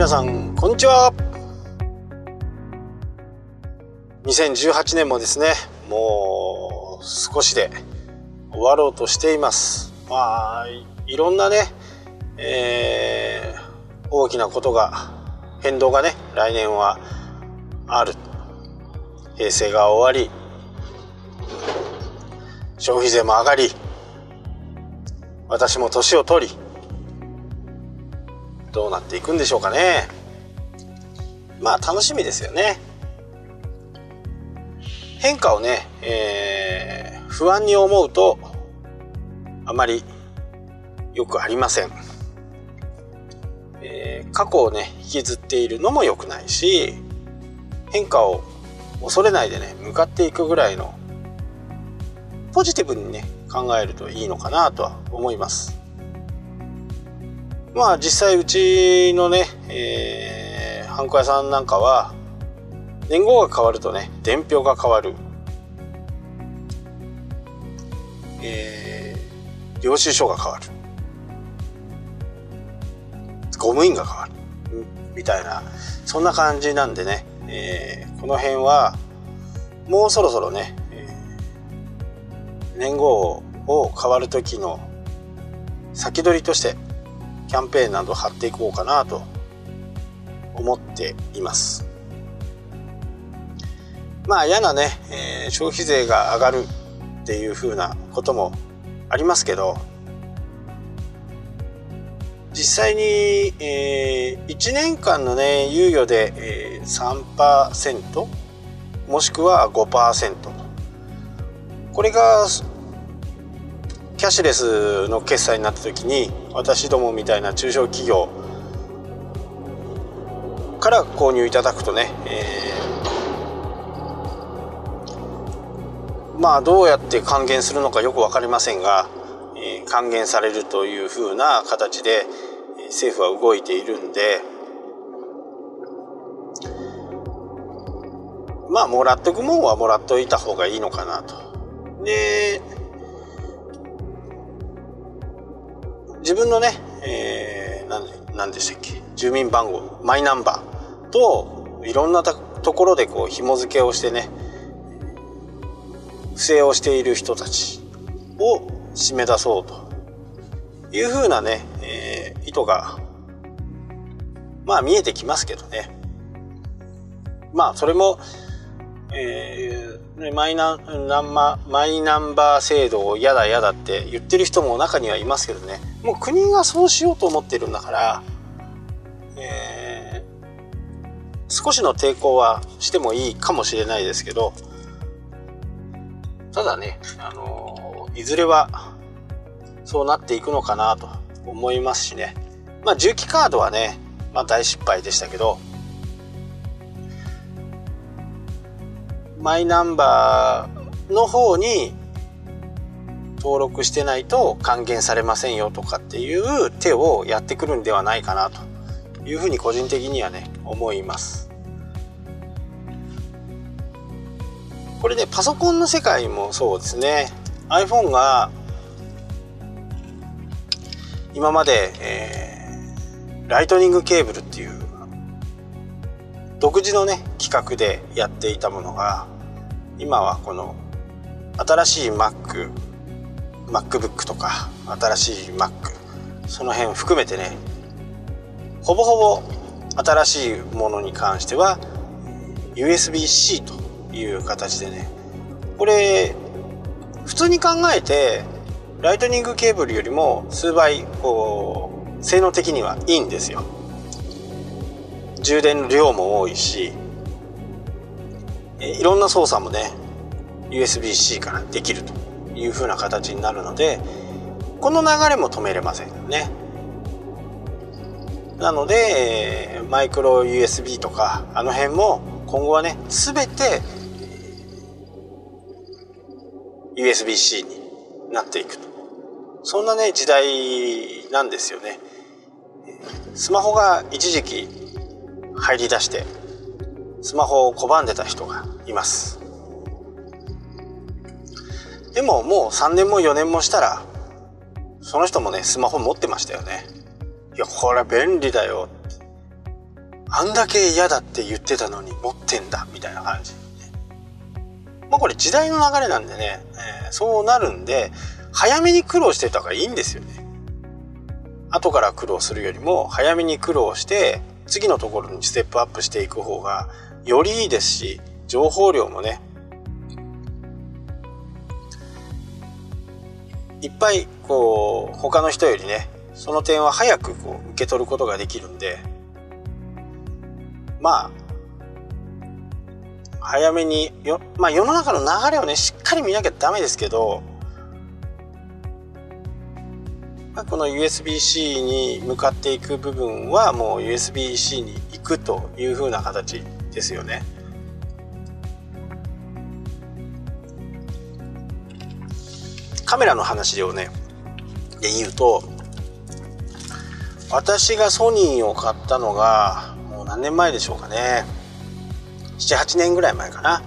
皆さんこんにちは。2018年もですねもう少しで終わろうとしています。まあいろんなね、えー、大きなことが変動がね来年はある。平成が終わり。消費税も上がり。私も年を取りどうなっていくんでしょうかね。まあ楽しみですよね。変化をね、えー、不安に思うとあまりよくありません、えー、過去をね引きずっているのも良くないし変化を恐れないでね向かっていくぐらいのポジティブにね考えるといいのかなとは思います。まあ実際うちのね、えー、ハンコ屋さんなんかは年号が変わるとね伝票が変わる、えー、領収書が変わる。公務員が変わる。みたいな。そんな感じなんでね、えー、この辺はもうそろそろね、年号を変わる時の先取りとしてキャンペーンなど貼っていこうかなと思っています。まあ嫌なね、えー、消費税が上がるっていうふうなこともありますけど実際に、えー、1年間のね猶予で、えー、3%もしくは5%これがキャッシュレスの決済になった時に私どもみたいな中小企業から購入いただくとね、えー、まあどうやって還元するのかよく分かりませんが、えー、還元されるというふうな形で政府は動いているんでまあもらっとくもんはもらっといた方がいいのかなと。で自分のね、えー、なんでしたっけ住民番号マイナンバーといろんなところでこう紐付けをしてね不正をしている人たちを締め出そうというふうなね、えー、意図がまあ見えてきますけどね。まあそれも、えー、マイナンママイナンバー制度を嫌だ嫌だって言ってる人も中にはいますけどね。もう国がそうしようと思ってるんだから、えー、少しの抵抗はしてもいいかもしれないですけど、ただね、あのー、いずれはそうなっていくのかなと思いますしね。まあ、重機カードはね、まあ大失敗でしたけど、マイナンバーの方に登録してないと還元されませんよとかっていう手をやってくるんではないかなというふうに個人的にはね思います。これねパソコンの世界もそうですね。iPhone が今まで、えー、ライトニングケーブルっていう独自のね企画でやっていたものが今はこの新しい Mac MacBook とか新しい Mac その辺含めてねほぼほぼ新しいものに関しては USB-C という形でねこれ普通に考えてライトニングケーブルよりも数倍こう性能的にはいいんですよ。充電の量も多いしいろんな操作もね USB-C からできると。いう風な形になるのでこの流れも止めれませんね。なのでマイクロ USB とかあの辺も今後はね全て USB-C になっていくと。そんなね時代なんですよね。スマホが一時期入り出してスマホを拒んでた人がいます。でももう3年も4年もしたらその人もねスマホ持ってましたよね。いやこれ便利だよ。あんだけ嫌だって言ってたのに持ってんだみたいな感じ、まあこれ時代の流れなんでね、えー、そうなるんで早めに苦労してた方がいいんですよね。後から苦労するよりも早めに苦労して次のところにステップアップしていく方がよりいいですし情報量もねいっぱいこう他の人よりねその点は早くこう受け取ることができるんでまあ早めによ、まあ、世の中の流れをねしっかり見なきゃダメですけど、まあ、この USB-C に向かっていく部分はもう USB-C に行くという風な形ですよね。カメラの話をねで言うと私がソニーを買ったのがもう何年前でしょうかね。78年ぐらい前かな。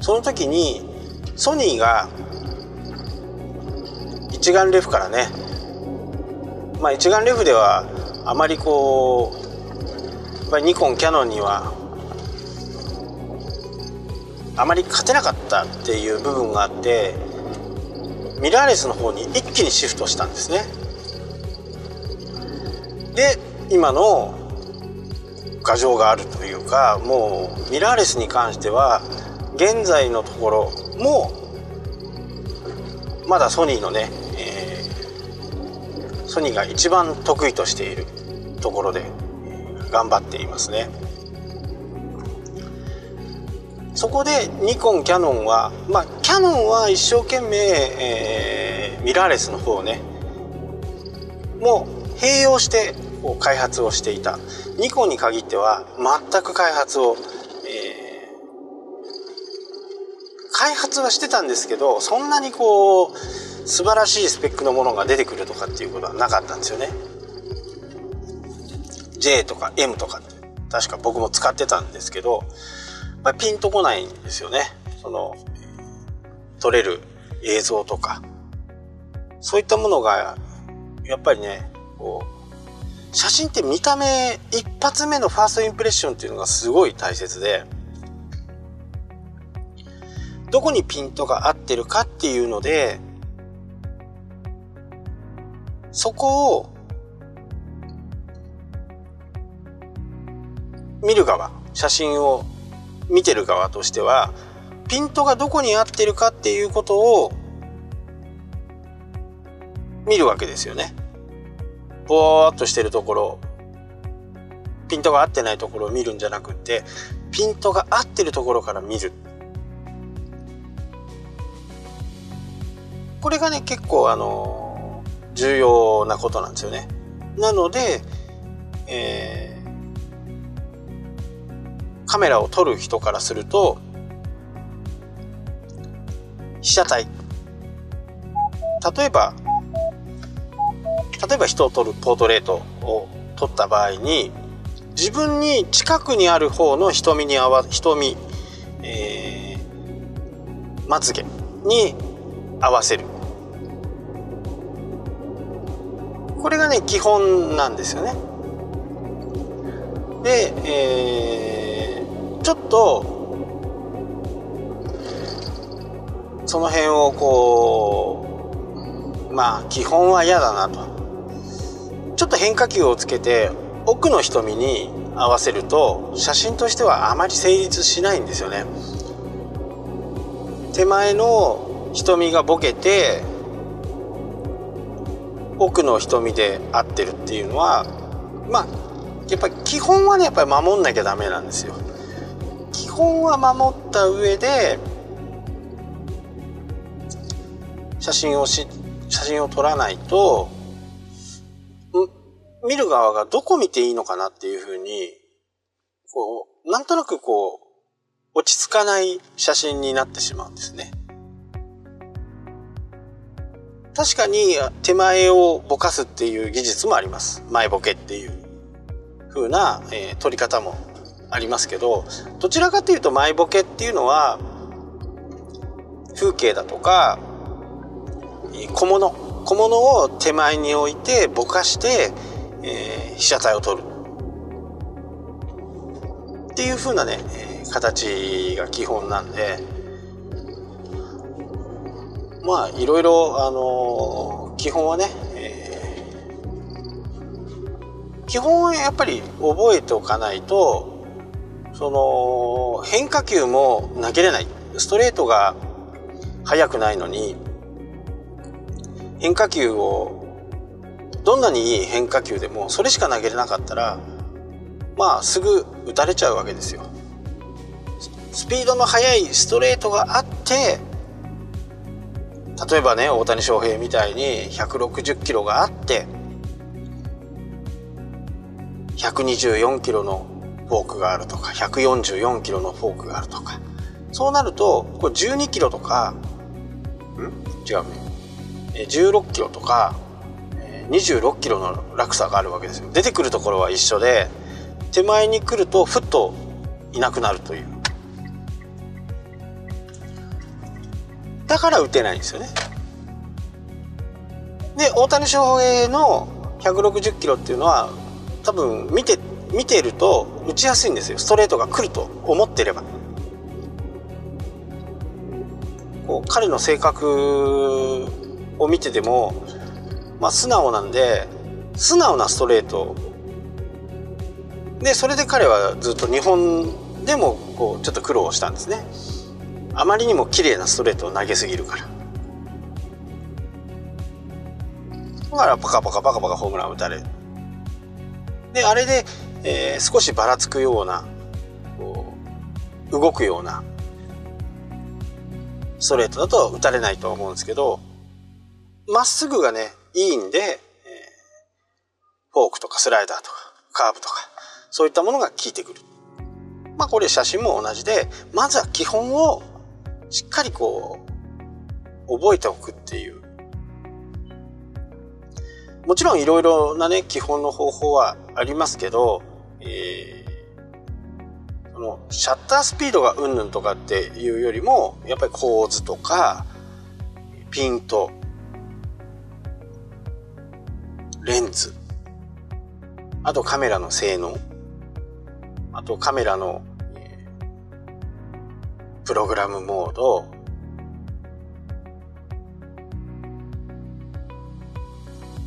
その時にソニーが一眼レフからねまあ一眼レフではあまりこうやっぱりニコンキヤノンにはあまり勝てなかったっていう部分があってミラーレスの方に一気にシフトしたんですねで今の牙城があるというかもうミラーレスに関しては現在のところもまだソニーのね、えー、ソニーが一番得意としているところで頑張っていますね。そこでニコンキャノンはまあキャノンは一生懸命、えー、ミラーレスの方をねもう併用してこう開発をしていた。ニコンに限っては全く開発を、えー、開発はしてたんですけどそんなにこう素晴らしいスペックのものが出てくるとかっていうことはなかったんですよね。J とか M とか確か僕も使ってたんですけどまあ、ピンとこないんですよね。その、撮れる映像とか。そういったものが、やっぱりね、こう、写真って見た目、一発目のファーストインプレッションっていうのがすごい大切で、どこにピントが合ってるかっていうので、そこを見る側、写真を見てる側としてはピントがどこに合ってるかっていうことを見るわけですよね。ぼーっとしてるところピントが合ってないところを見るんじゃなくってピントが合ってるところから見るこれがね結構あの重要なことなんですよね。なので、えーカメラを撮る人からすると被写体。例えば例えば人を撮るポートレートを撮った場合に自分に近くにある方の瞳に合わ瞳、えー、まつげに合わせる。これがね基本なんですよね。で、えーちょっとその辺をこうまあ基本は嫌だなと。ちょっと変化球をつけて奥の瞳に合わせると写真としてはあまり成立しないんですよね。手前の瞳がボケて奥の瞳で合ってるっていうのはまあやっぱり基本はねやっぱり守んなきゃダメなんですよ。本は守った上で写真をし写真を撮らないと見る側がどこ見ていいのかなっていうふうにこうなんとなくこう落ち着かない写真になってしまうんですね。確かに手前をぼかすっていう技術もあります。前ボケっていう風な、えー、撮り方もありますけどどちらかというとマイボケっていうのは風景だとか小物小物を手前に置いてぼかして、えー、被写体を撮る。っていう風なね、形が基本なんでまあいろいろあのー、基本はね、えー、基本はやっぱり覚えておかないとその変化球も投げれないストレートが速くないのに変化球をどんなにいい変化球でもそれしか投げれなかったらまあすぐ打たれちゃうわけですよ。スピードの速いストレートがあって例えばね大谷翔平みたいに160キロがあって124キロのフォークがあるとか144キロのフォークがあるとか。そうなるとこれ12キロとかん？違うね。16キロとか26キロの落差があるわけですよ。出てくるところは一緒で手前に来るとふっといなくなるという。だから打てないんですよね。で大谷翔平の160キロっていうのは多分見て見てると打ちやすいんですよ。ストレートが来ると思ってれば。こう彼の性格を見ててもまあ、素直なんで素直なストレート。でそれで彼はずっと日本でもこうちょっと苦労したんですね。あまりにも綺麗なストレートを投げすぎるから。だからパカパカパカパカホームラン打たれる。であれで、えー、少しばらつくようなこう動くようなストレートだと打たれないと思うんですけどまっすぐがねいいんで、えー、フォークとかスライダーとかカーブとかそういったものが効いてくる。まあこれ写真も同じでまずは基本をしっかりこう覚えておくっていうもちろんいろいろなね基本の方法はありますけど、シャッタースピードがうんぬんとかっていうよりもやっぱり構図とかピントレンズ、あとカメラの性能、あとカメラの、プログラムモード、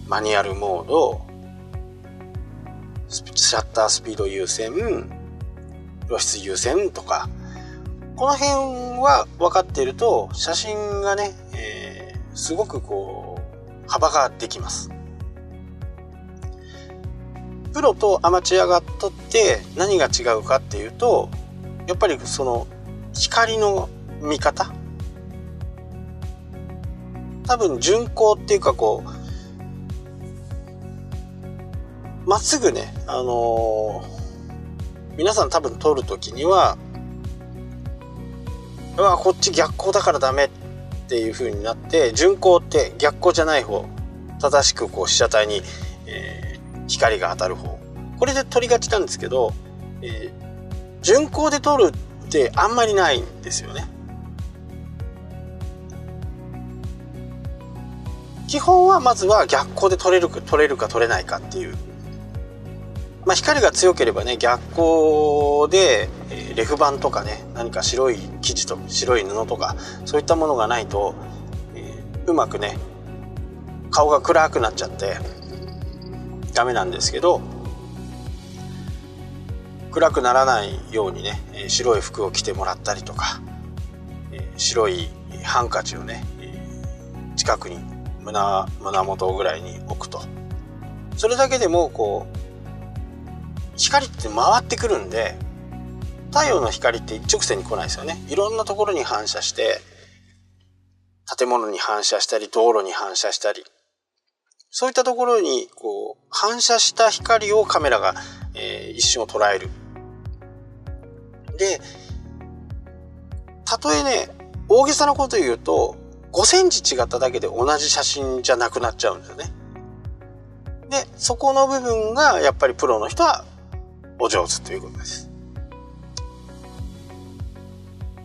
マニュアルモード、シャッタースピード優先、露出優先とか、この辺は分かっていると写真がね、えー、すごくこう幅ができます。プロとアマチュアがとって何が違うかっていうとやっぱりその光の見方多分巡光っていうかこうまっすぐねあのー、皆さん多分撮る時にはうわこっち逆光だからダメっていう風になって巡光って逆光じゃない方正しくこう被写体に、えー光が当たる方。これで撮りがちなんですけど、えー、巡光で撮るってあんまりないんですよね。基本はまずは逆光で撮れるか撮れるか撮れないかっていうまあ光が強ければね逆光で、え、レフ板とかね何か白い生地と白い布とかそういったものがないと、えー、うまくね顔が暗くなっちゃってダメなんですけど暗くならないようにね白い服を着てもらったりとか白いハンカチをね近くに胸胸元ぐらいに置くと。それだけでもこう光って回ってくるんで太陽の光って一直線に来ないですよねいろんなところに反射して建物に反射したり道路に反射したりそういったところにこう反射した光をカメラが、えー、一瞬を捉える。で、たとえね、大げさなこと言うと、5センチ違っただけで同じ写真じゃなくなっちゃうんですよね。で、そこの部分がやっぱりプロの人はお上手ということです。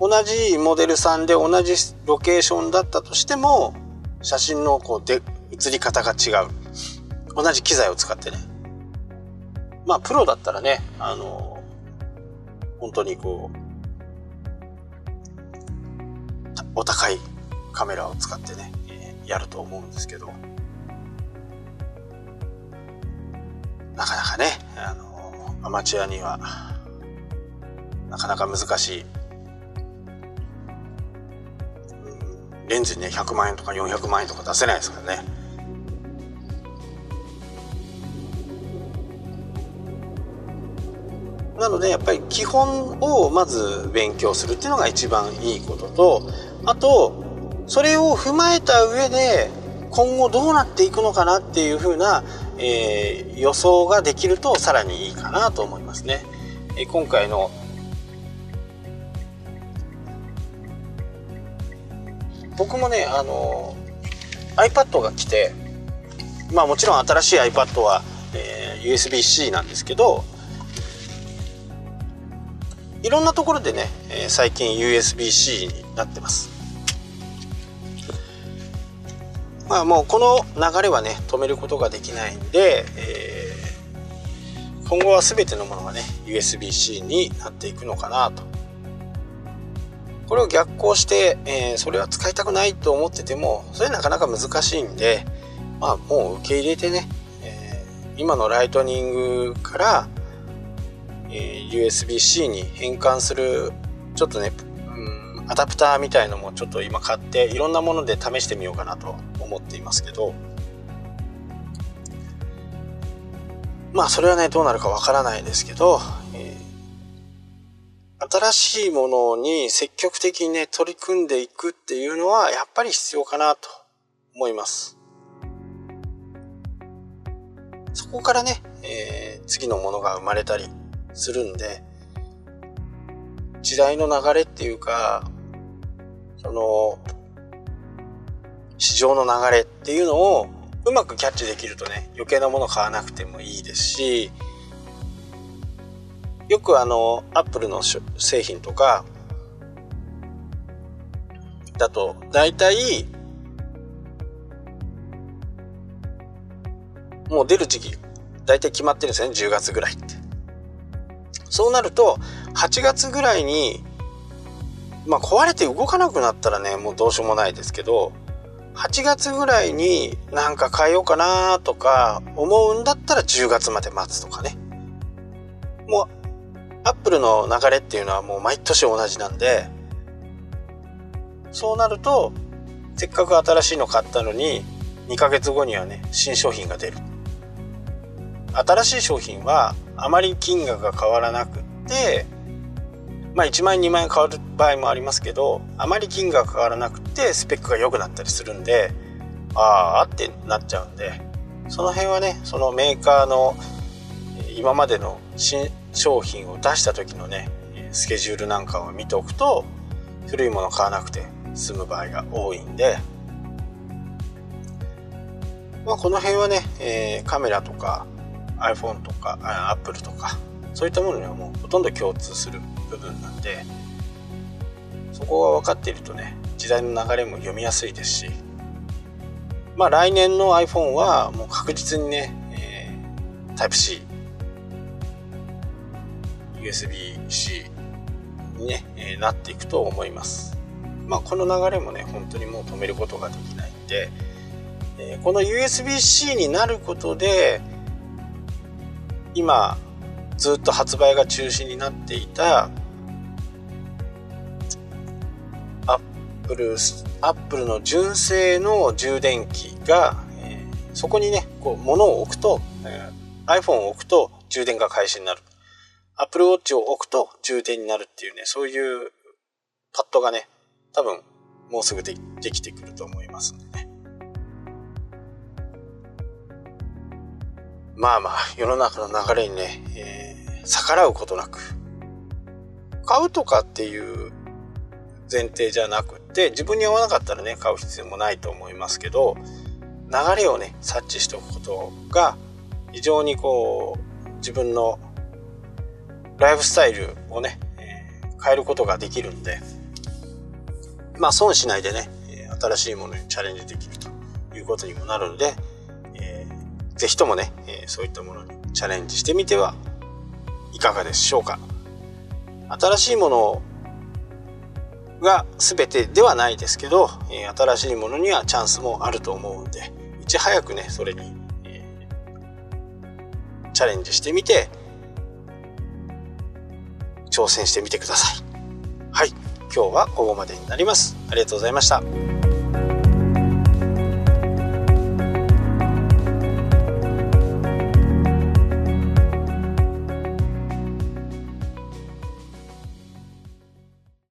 同じモデルさんで同じロケーションだったとしても、写真のこうで映り方が違う。同じ機材を使ってね。まあプロだったらねあの本当にこうお高いカメラを使ってね、やると思うんですけど。なかなかねあのアマチュアにはなかなか難しい。レンズにね100万円とか400万円とか出せないですからね。なのでやっぱり基本をまず勉強するっていうのが一番いいこととあとそれを踏まえた上で今後どうなっていくのかなっていうふうな、えー、予想ができるとさらにいいかなと思いますね。え、今回の僕もねあの iPad が来てまあもちろん新しい iPad は、えー、USB-C なんですけどいろんなところでね、え、最近 USB-C になってますまあもうこの流れはね止めることができないんで、えー、今後は全てのものがね USB-C になっていくのかなと。これを逆行して、えー、それは使いたくないと思っててもそれはなかなか難しいんでまあもう受け入れてね、えー、今のライトニングから、えー、USB-C に変換するちょっとね、アダプターみたいのもちょっと今買っていろんなもので試してみようかなと思っていますけどまあそれはねどうなるかわからないですけど新しいものに積極的にね、取り組んでいくっていうのは、やっぱり必要かなと思います。そこからね、えー、次のものが生まれたりするんで、時代の流れっていうか、その、市場の流れっていうのをうまくキャッチできるとね、余計なもの買わなくてもいいですし、よくあの、アップルの製品とか、だと、大体、もう出る時期、大体決まってるんですね、10月ぐらいって。そうなると、8月ぐらいに、まあ壊れて動かなくなったらね、もうどうしようもないですけど、8月ぐらいになんか変えようかなとか思うんだったら10月まで待つとかね。もうアップルの流れっていうのはもう毎年同じなんで、そうなると、せっかく新しいの買ったのに、2ヶ月後にはね、新商品が出る。新しい商品はあまり金額が変わらなくって、まあ1万円2万円変わる場合もありますけど、あまり金額変わらなくてスペックが良くなったりするんで、ああってなっちゃうんで、その辺はね、そのメーカーの今までの新商品を出した時のねスケジュールなんかを見ておくと古いもの買わなくて済む場合が多いんで、まあ、この辺はね、えー、カメラとか iPhone とか Apple とかそういったものにはもうほとんど共通する部分なんでそこが分かっているとね時代の流れも読みやすいですしまあ来年の iPhone はもう確実にね、えー、Type-C USB-C にね、えー、なっていくと思います。まあ、この流れもね、本当にもう止めることができないんで、えー、この USB-C になることで、今、ずっと発売が中止になっていた、アップル、アップルの純正の充電器が、えー、そこにね、こう、物を置くと、えー、iPhone を置くと充電が開始になる。Apple Watch を置くと充電になるっていうね、そういうパッドがね、多分もうすぐでできてくると思いますね。まあまあ、世の中の流れにね、えー、逆らうことなく、買うとかっていう前提じゃなくて、自分に合わなかったらね、買う必要もないと思いますけど、流れをね、察知しておくことが、非常にこう、自分のライフスタイルをね、えー、変えることができるんで、まあ損しないでね、新しいものにチャレンジできるということにもなるので、えー、ぜひともね、えそういったものにチャレンジしてみてはいかがでしょうか。新しいものが全てではないですけど、え新しいものにはチャンスもあると思うんで、いち早くね、それに、えー、チャレンジしてみて、挑戦してみてください。はい。今日はここまでになります。ありがとうございました。